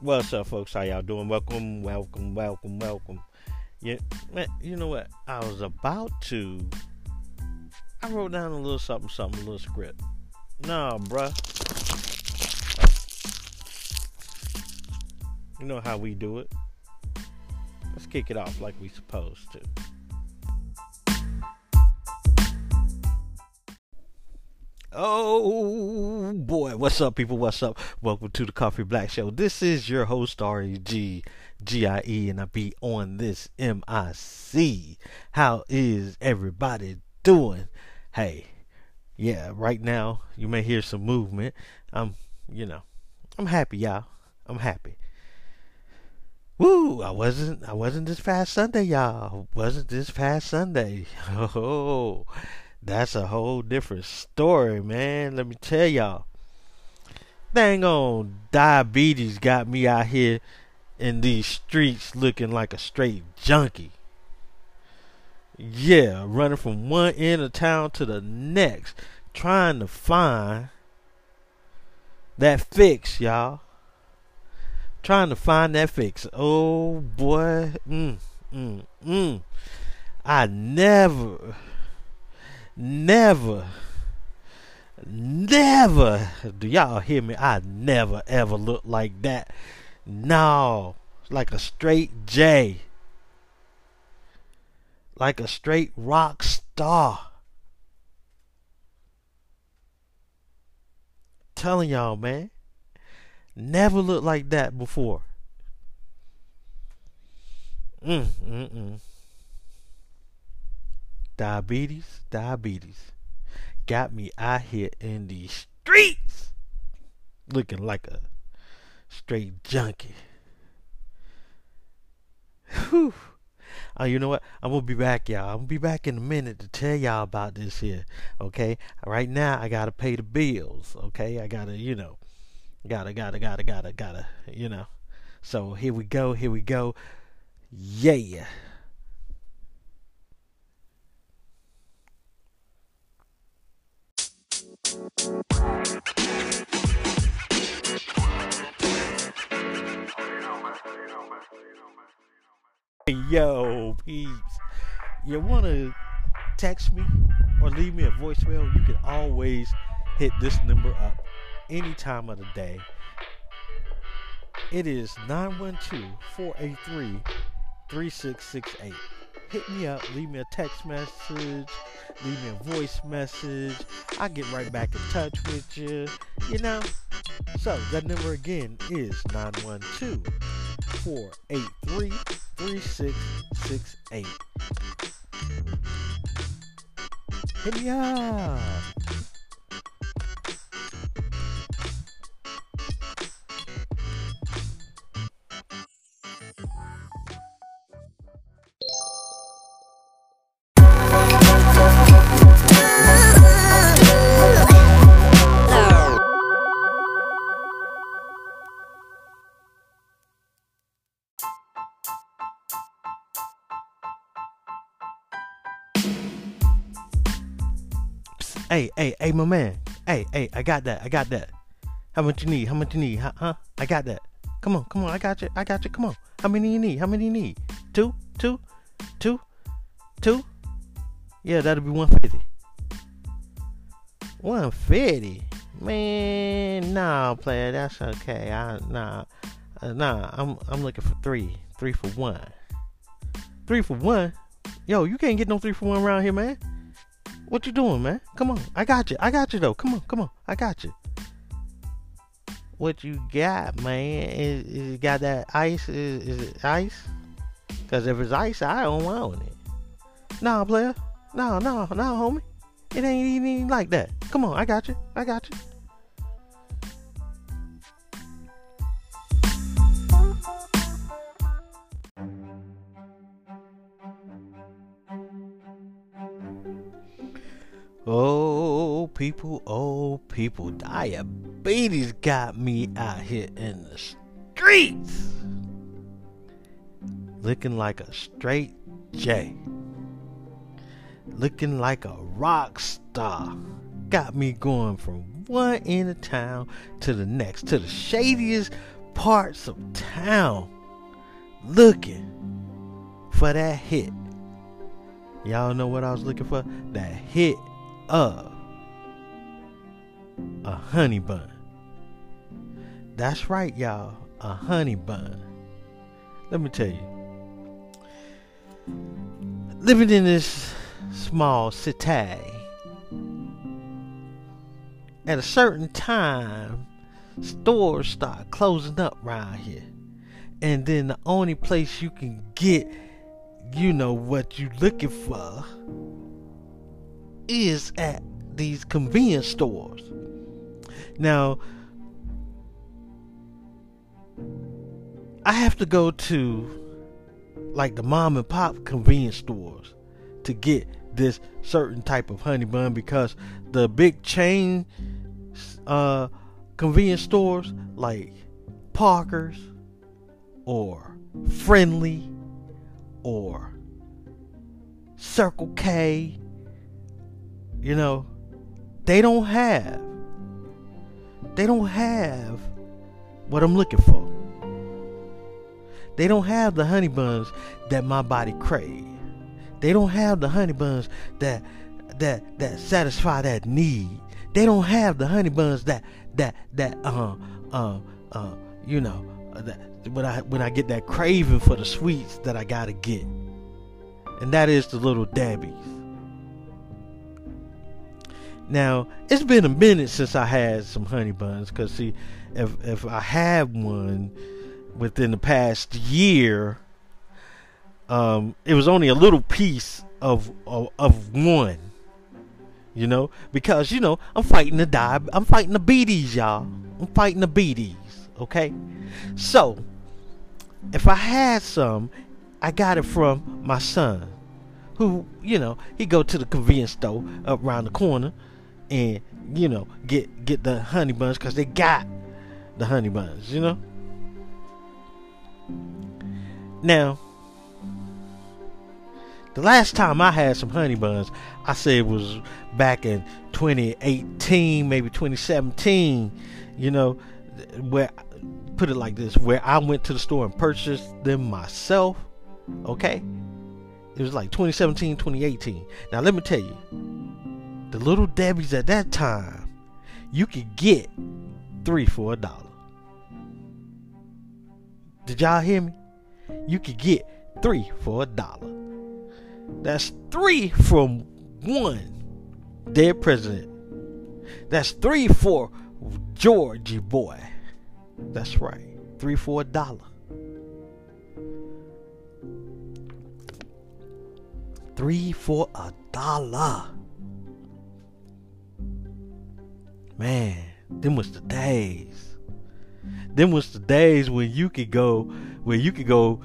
What's up, folks? How y'all doing? Welcome, welcome, welcome, welcome. Yeah, you know what? I was about to. I wrote down a little something, something, a little script. Nah, bruh. You know how we do it. Let's kick it off like we supposed to. Oh boy, what's up, people? What's up? Welcome to the Coffee Black Show. This is your host, R-E-G, G-I-E, and I be on this M-I-C. How is everybody doing? Hey, yeah, right now you may hear some movement. I'm, you know, I'm happy, y'all. I'm happy. Woo! I wasn't, I wasn't this past Sunday, y'all. Wasn't this past Sunday? Oh. That's a whole different story, man. Let me tell y'all. Dang on diabetes got me out here in these streets looking like a straight junkie. Yeah, running from one end of town to the next, trying to find that fix, y'all. Trying to find that fix. Oh boy. Mm, mm, mm. I never never, never, do y'all hear me? I never ever look like that. No, like a straight J. Like a straight rock star. Telling y'all, man. Never looked like that before. Mm, mm, mm. Diabetes, diabetes. Got me out here in these streets looking like a straight junkie. Whew. Oh, you know what? I'm gonna be back, y'all. I'm gonna be back in a minute to tell y'all about this here. Okay. Right now, I gotta pay the bills. Okay. I gotta, you know, gotta, gotta, gotta, gotta, gotta, you know. So here we go. Here we go. Yeah. Yo, peeps. You want to text me or leave me a voicemail? You can always hit this number up any time of the day. It is 912 483 3668 hit me up, leave me a text message, leave me a voice message. I get right back in touch with you, you know. So that number again is 912 483 3668. Hit me up. Hey, hey, hey, my man. Hey, hey, I got that. I got that. How much you need? How much you need? Huh? huh? I got that. Come on, come on. I got you. I got you. Come on. How many you need? How many you need? Two, two, two, two. Yeah, that'll be one fifty. One fifty. Man, nah, player. That's okay. I nah, uh, nah. I'm I'm looking for three. Three for one. Three for one. Yo, you can't get no three for one around here, man. What you doing, man? Come on. I got you. I got you though. Come on, come on. I got you. What you got, man? Is, is got that ice? Is, is it ice? Cause if it's ice, I don't want it. Nah, player. Nah, nah, nah, homie. It ain't even like that. Come on, I got you. I got you. Oh, people, oh, people. Diabetes got me out here in the streets. Looking like a straight J. Looking like a rock star. Got me going from one end of town to the next, to the shadiest parts of town looking for that hit. Y'all know what I was looking for? That hit of a honey bun. That's right, y'all. A honey bun. Let me tell you. Living in this small city, at a certain time, stores start closing up around here. And then the only place you can get, you know, what you're looking for is at these convenience stores. Now, I have to go to like the mom and pop convenience stores to get this certain type of honey bun because the big chain uh, convenience stores like Parker's or Friendly or Circle K, you know, they don't have they don't have what I'm looking for. They don't have the honey buns that my body craves. They don't have the honey buns that that that satisfy that need. They don't have the honey buns that that that uh uh uh you know uh, that when I when I get that craving for the sweets that I gotta get, and that is the little Debbie's. Now it's been a minute since I had some honey buns, cause see, if if I had one within the past year, um, it was only a little piece of, of of one. You know, because you know I'm fighting the die. I'm fighting the beaties, y'all. I'm fighting the beaties. Okay, so if I had some, I got it from my son, who you know he go to the convenience store up around the corner, and you know get get the honey buns because they got the honey buns. You know. Now, the last time I had some honey buns, I say it was back in 2018, maybe 2017. You know, where put it like this, where I went to the store and purchased them myself. Okay, it was like 2017, 2018. Now let me tell you, the little Debbie's at that time, you could get three for a dollar. Did y'all hear me? You could get three for a dollar. That's three from one dead president. That's three for Georgie boy. That's right. Three for a dollar. Three for a dollar. Man, them was the days. Them was the days when you could go where you could go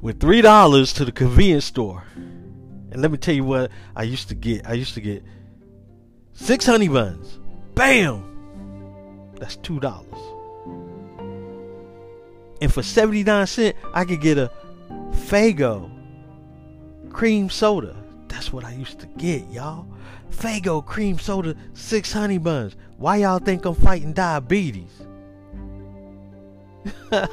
with three dollars to the convenience store. And let me tell you what I used to get. I used to get six honey buns. Bam! That's two dollars. And for 79 cents, I could get a Faygo cream soda. That's what I used to get, y'all. Faygo cream soda, six honey buns. Why y'all think I'm fighting diabetes?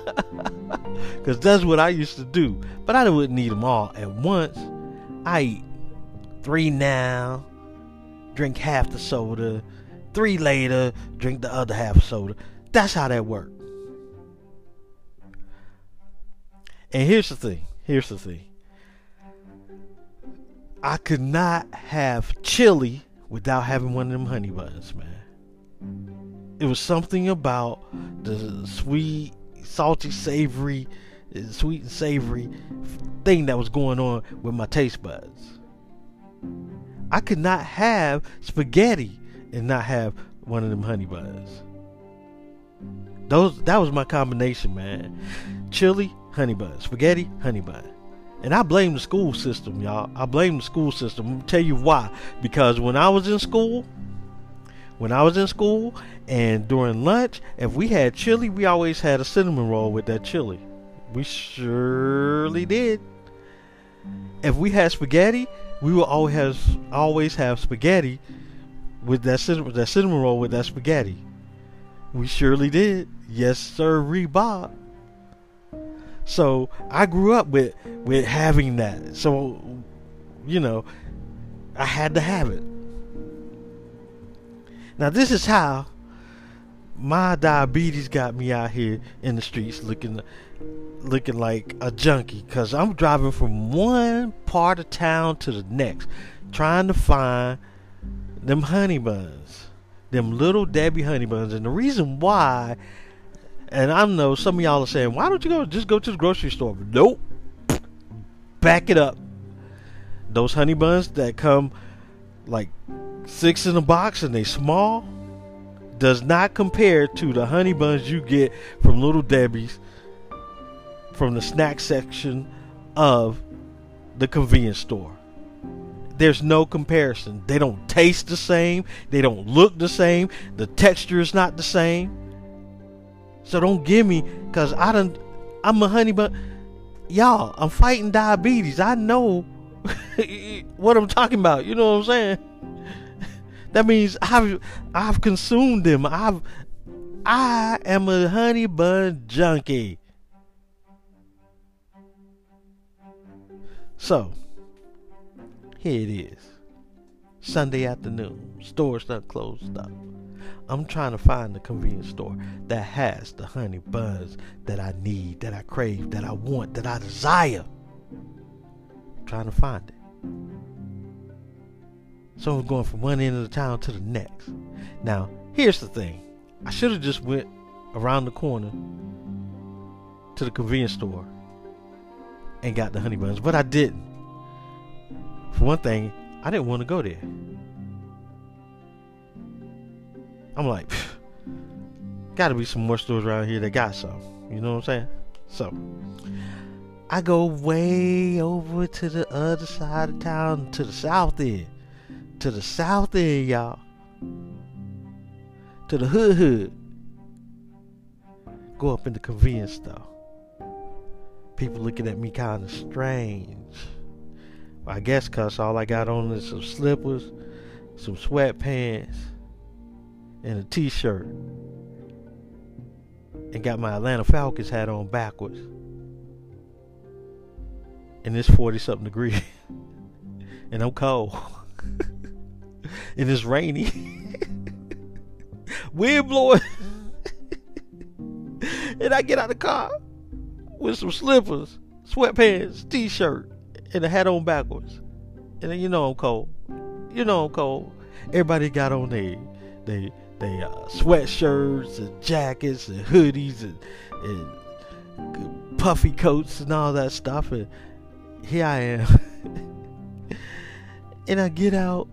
Because that's what I used to do. But I wouldn't eat them all at once. I eat three now, drink half the soda, three later, drink the other half soda. That's how that worked. And here's the thing. Here's the thing. I could not have chili without having one of them honey buns, man. It was something about the sweet, salty, savory, sweet and savory thing that was going on with my taste buds. I could not have spaghetti and not have one of them honey buns. Those that was my combination, man. Chili, honey bun. Spaghetti, honey bun. And I blame the school system, y'all. I blame the school system. I'm tell you why. Because when I was in school, when I was in school and during lunch, if we had chili, we always had a cinnamon roll with that chili. We surely did. If we had spaghetti, we will always have, always have spaghetti with that cinnamon, that cinnamon roll with that spaghetti. We surely did. Yes, sir, Bob. So I grew up with with having that. So you know, I had to have it. Now this is how my diabetes got me out here in the streets looking looking like a junkie cuz I'm driving from one part of town to the next trying to find them honey buns. Them little Debbie honey buns and the reason why and I know some of y'all are saying, why don't you go just go to the grocery store? Nope. Back it up. Those honey buns that come like six in a box and they small does not compare to the honey buns you get from Little Debbie's from the snack section of the convenience store. There's no comparison. They don't taste the same. They don't look the same. The texture is not the same. So don't give me, cause I don't. I'm a honey bun. Y'all, I'm fighting diabetes. I know what I'm talking about. You know what I'm saying? That means I've I've consumed them. I've I am a honey bun junkie. So here it is. Sunday afternoon. Stores not closed up. I'm trying to find the convenience store that has the honey buns that I need, that I crave, that I want, that I desire. I'm trying to find it. So I'm going from one end of the town to the next. Now, here's the thing. I should have just went around the corner to the convenience store and got the honey buns, but I didn't. For one thing, I didn't want to go there. I'm like, gotta be some more stores around here that got some. You know what I'm saying? So I go way over to the other side of town, to the south end. To the south end, y'all. To the hood hood. Go up in the convenience store. People looking at me kind of strange. I guess cause all I got on is some slippers, some sweatpants, and a t-shirt and got my Atlanta Falcons hat on backwards. And it's 40 something degrees. and I'm cold. and it's rainy. Wind blowing. and I get out of the car with some slippers, sweatpants, t-shirt, and a hat on backwards. And then you know I'm cold. You know I'm cold. Everybody got on their they they uh, sweatshirts and jackets and hoodies and, and puffy coats and all that stuff. And here I am. and I get out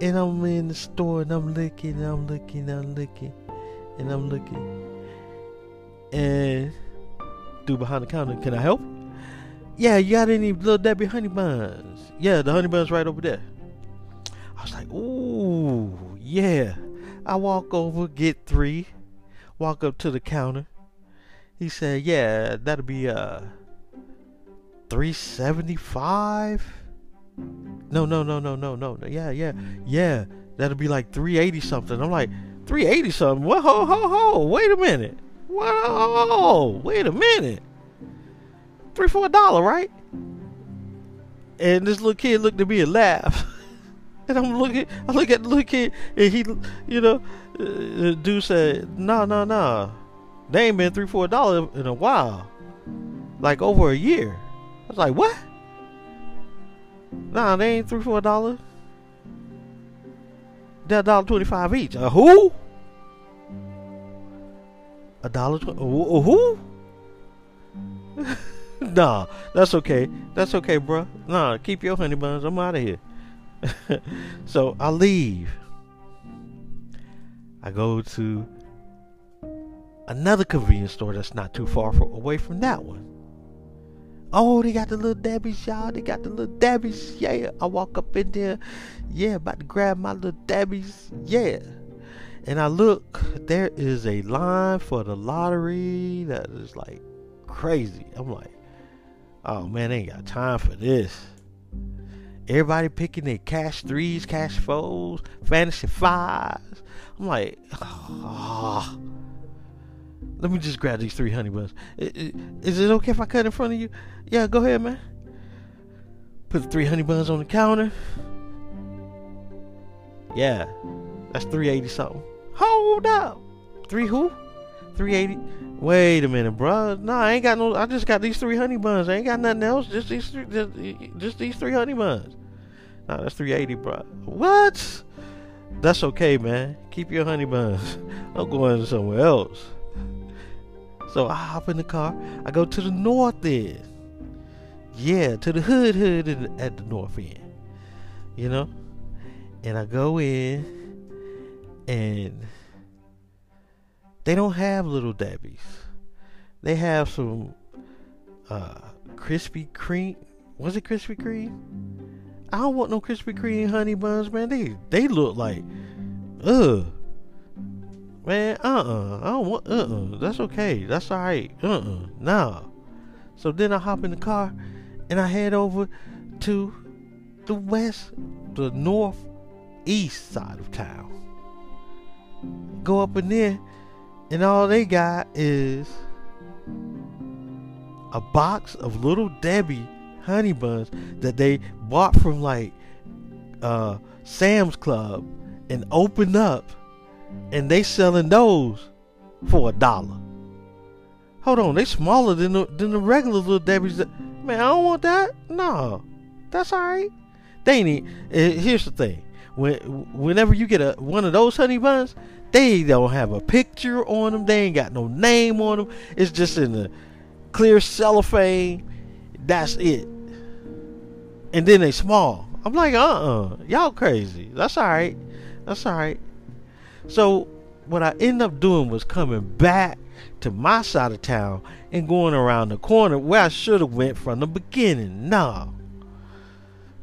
and I'm in the store and I'm looking, and I'm looking, and I'm looking, and I'm looking. And dude behind the counter, can I help? Yeah, you got any little Debbie honey buns? Yeah, the honey buns right over there. I was like, ooh, yeah. I walk over, get three, walk up to the counter. He said, yeah, that'll be uh 375. No, no, no, no, no, no. Yeah, yeah, yeah. That'll be like 380 something. I'm like, 380 something? What? Ho, ho, ho. Wait a minute. Whoa, wait a minute. Three for a dollar, right? And this little kid looked at me and laughed. And I'm looking, I look at kid, and he, you know, uh, dude said, nah, nah, nah. they ain't been three, four dollars in a while, like over a year." I was like, "What? Nah, they ain't three, four dollars. They're dollar twenty-five each. A who? A dollar twenty? Who?" nah, that's okay. That's okay, bro. Nah, keep your honey buns. I'm out of here. so I leave. I go to another convenience store that's not too far from, away from that one. Oh, they got the little Debbie's, y'all. They got the little Debbie's. Yeah. I walk up in there. Yeah, about to grab my little Debbie's. Yeah. And I look, there is a line for the lottery that is like crazy. I'm like, oh man, they ain't got time for this Everybody picking their cash threes, cash fours, fantasy fives. I'm like, oh, let me just grab these three honey buns. Is it okay if I cut in front of you? Yeah, go ahead, man. Put the three honey buns on the counter. Yeah, that's 380 something. Hold up. Three who? 380. Wait a minute, bro. No, I ain't got no. I just got these three honey buns. I ain't got nothing else. Just these, three, just, just these three honey buns. No, that's 380, bro. What? That's okay, man. Keep your honey buns. I'm going somewhere else. So I hop in the car. I go to the north end. Yeah, to the hood hood at the north end. You know? And I go in and they don't have little Debbie's. They have some uh Krispy Kreme. Was it Krispy Kreme? I don't want no Krispy Kreme honey buns, man. They they look like ugh. Man, uh-uh. I don't want uh-uh. That's okay. That's alright. Uh-uh. Nah. So then I hop in the car and I head over to the west, the north east side of town. Go up in there and all they got is a box of little Debbie honey buns that they bought from like uh, Sam's Club and opened up, and they selling those for a dollar. Hold on, they smaller than the than the regular little Debbie's. Man, I don't want that. No, that's all right. They ain't. Eh, here's the thing: when whenever you get a one of those honey buns, they don't have a picture on them. They ain't got no name on them. It's just in the clear cellophane. That's it. And then they small. I'm like, uh-uh. Y'all crazy. That's alright. That's alright. So what I end up doing was coming back to my side of town and going around the corner where I should have went from the beginning. No.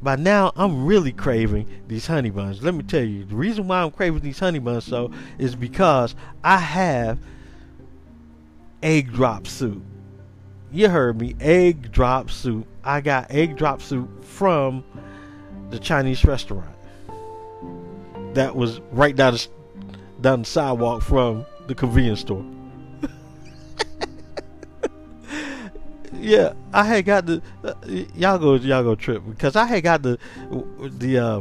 By now, I'm really craving these honey buns. Let me tell you, the reason why I'm craving these honey buns so is because I have egg drop soup. You heard me, egg drop soup. I got egg drop soup from the Chinese restaurant that was right down the, down the sidewalk from the convenience store. yeah, I had got the uh, y'all go y'all go trip because I had got the the uh,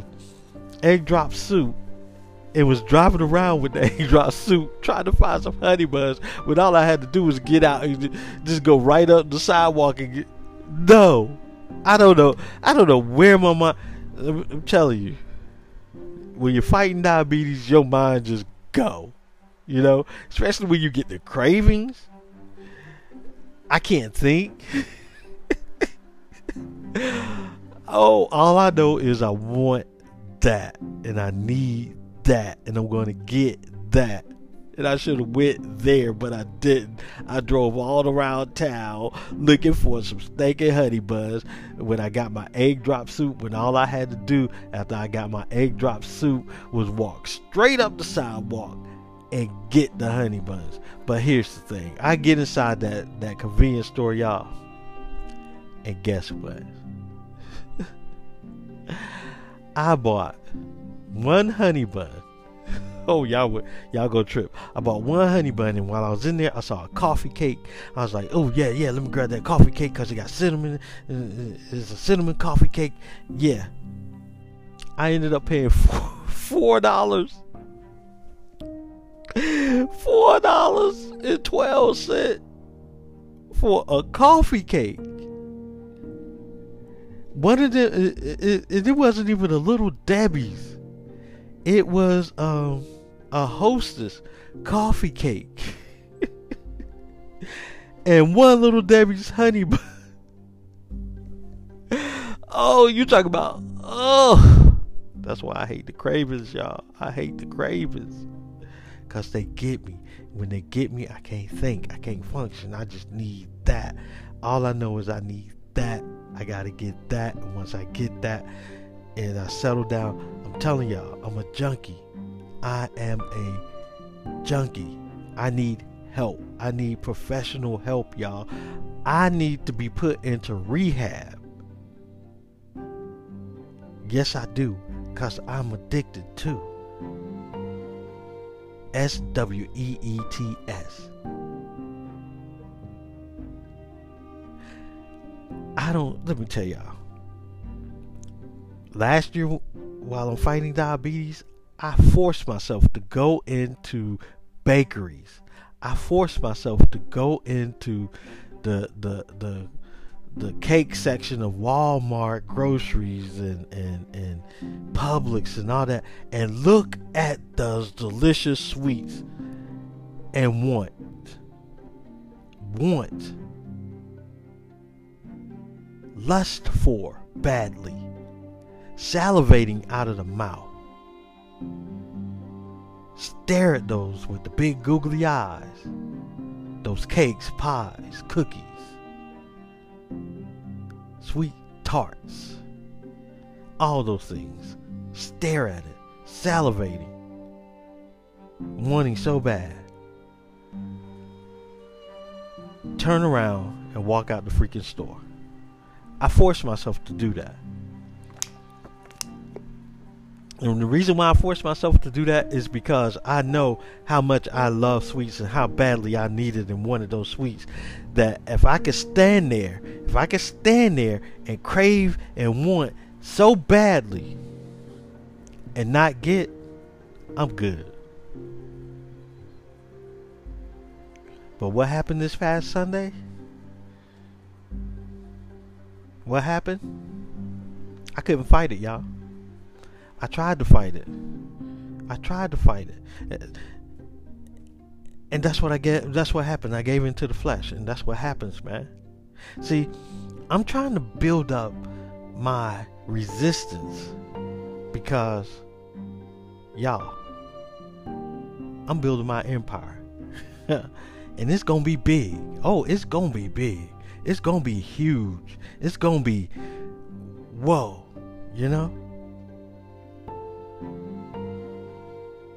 egg drop soup and was driving around with the egg drop soup trying to find some honey buns when all I had to do was get out and just go right up the sidewalk and get no. I don't know I don't know where my mind I'm telling you when you're fighting diabetes your mind just go you know? Especially when you get the cravings. I can't think. oh, all I know is I want that and I need that and I'm going to get that. And I should have went there, but I didn't. I drove all around town looking for some steak and honey buns. When I got my egg drop soup, when all I had to do after I got my egg drop soup was walk straight up the sidewalk and get the honey buns. But here's the thing. I get inside that, that convenience store, y'all. And guess what? I bought one honey bun. Oh, y'all would y'all go trip. I bought one honey bun, and while I was in there, I saw a coffee cake. I was like, "Oh yeah, yeah, let me grab that coffee cake because it got cinnamon. Uh, uh, it's a cinnamon coffee cake." Yeah. I ended up paying four dollars Four dollars and twelve cent for a coffee cake. One of the it, it, it wasn't even a little Debbie's. It was um a hostess coffee cake. and one little Debbie's honey bun. oh, you talk about oh that's why I hate the cravings, y'all. I hate the cravings because they get me. When they get me, I can't think, I can't function. I just need that. All I know is I need that. I gotta get that. And once I get that and I settled down, I'm telling y'all, I'm a junkie. I am a junkie. I need help. I need professional help, y'all. I need to be put into rehab. Yes, I do, because I'm addicted too. S W E E T S. I don't, let me tell y'all. Last year, while I'm fighting diabetes, I forced myself to go into bakeries. I forced myself to go into the the the the cake section of Walmart groceries and, and, and Publix and all that and look at those delicious sweets and want want lust for badly salivating out of the mouth stare at those with the big googly eyes those cakes pies cookies sweet tarts, all those things. Stare at it, salivating, wanting so bad. Turn around and walk out the freaking store. I forced myself to do that. And the reason why I forced myself to do that is because I know how much I love sweets and how badly I needed and wanted those sweets. That if I could stand there, if I could stand there and crave and want so badly and not get, I'm good. But what happened this past Sunday? What happened? I couldn't fight it, y'all. I tried to fight it. I tried to fight it. And that's what I get that's what happened. I gave into the flesh, and that's what happens, man. See, I'm trying to build up my resistance because y'all I'm building my empire. and it's going to be big. Oh, it's going to be big. It's going to be huge. It's going to be whoa, you know?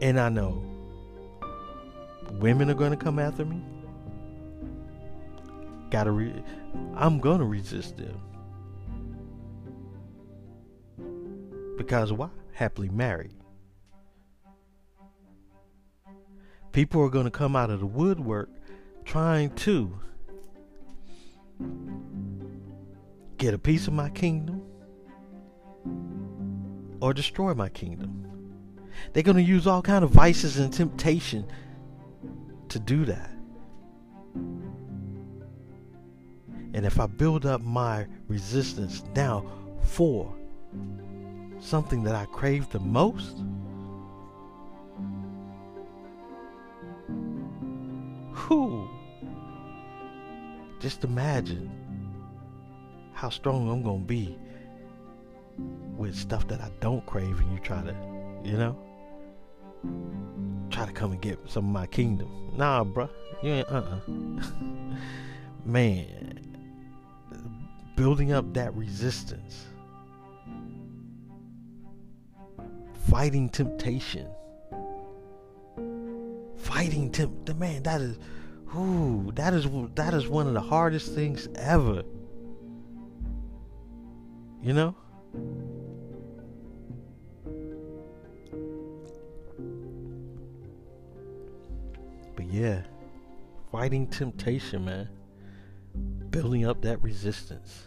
And I know women are going to come after me. Gotta re- I'm going to resist them. Because why? Happily married. People are going to come out of the woodwork trying to get a piece of my kingdom or destroy my kingdom. They're going to use all kind of vices and temptation to do that. And if I build up my resistance now for something that I crave the most, who just imagine how strong I'm going to be with stuff that I don't crave and you try to, you know? Try to come and get some of my kingdom. Nah, bro, you ain't. Uh. uh Man, building up that resistance, fighting temptation, fighting tempt. Man, that is, ooh, that is that is one of the hardest things ever. You know. Yeah, fighting temptation, man. Building up that resistance.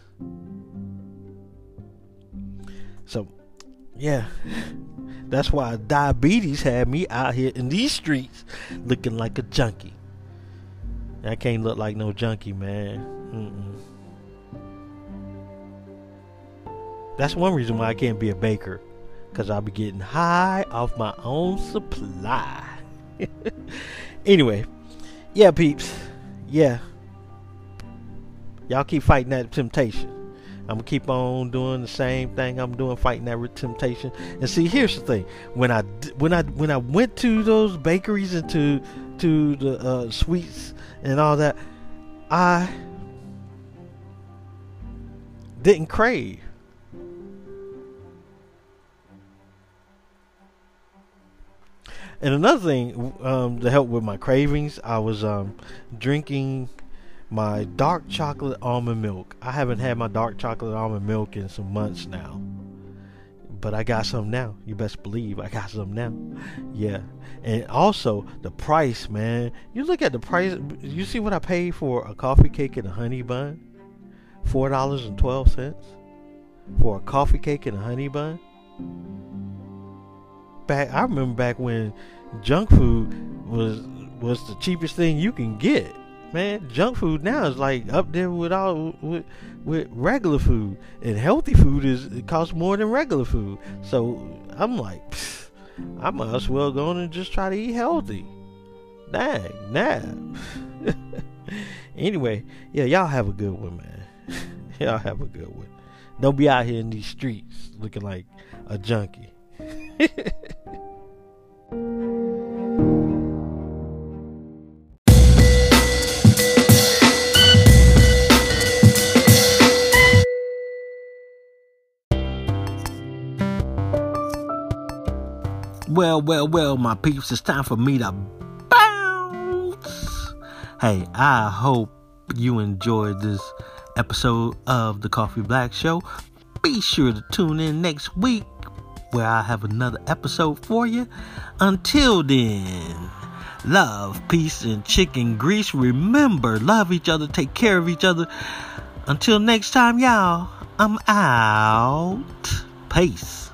So, yeah, that's why diabetes had me out here in these streets looking like a junkie. I can't look like no junkie, man. Mm-mm. That's one reason why I can't be a baker. Because I'll be getting high off my own supply. Anyway, yeah, peeps. Yeah. Y'all keep fighting that temptation. I'm gonna keep on doing the same thing I'm doing, fighting that temptation. And see, here's the thing: when I when I when I went to those bakeries and to to the uh, sweets and all that, I didn't crave. And another thing um, to help with my cravings, I was um, drinking my dark chocolate almond milk. I haven't had my dark chocolate almond milk in some months now. but I got some now. You best believe I got some now. Yeah. And also the price, man. You look at the price. You see what I paid for a coffee cake and a honey bun? Four dollars and twelve cents for a coffee cake and a honey bun. Back, I remember back when junk food was was the cheapest thing you can get man, junk food now is like up there with all with, with regular food, and healthy food is it costs more than regular food. So I'm like, I might as well go on and just try to eat healthy. Dang, nah. anyway, yeah, y'all have a good one, man. y'all have a good one. Don't be out here in these streets looking like a junkie. Well, well, well, my peeps, it's time for me to bounce. Hey, I hope you enjoyed this episode of the Coffee Black Show. Be sure to tune in next week where I have another episode for you. Until then, love, peace, and chicken grease. Remember, love each other, take care of each other. Until next time, y'all, I'm out. Peace.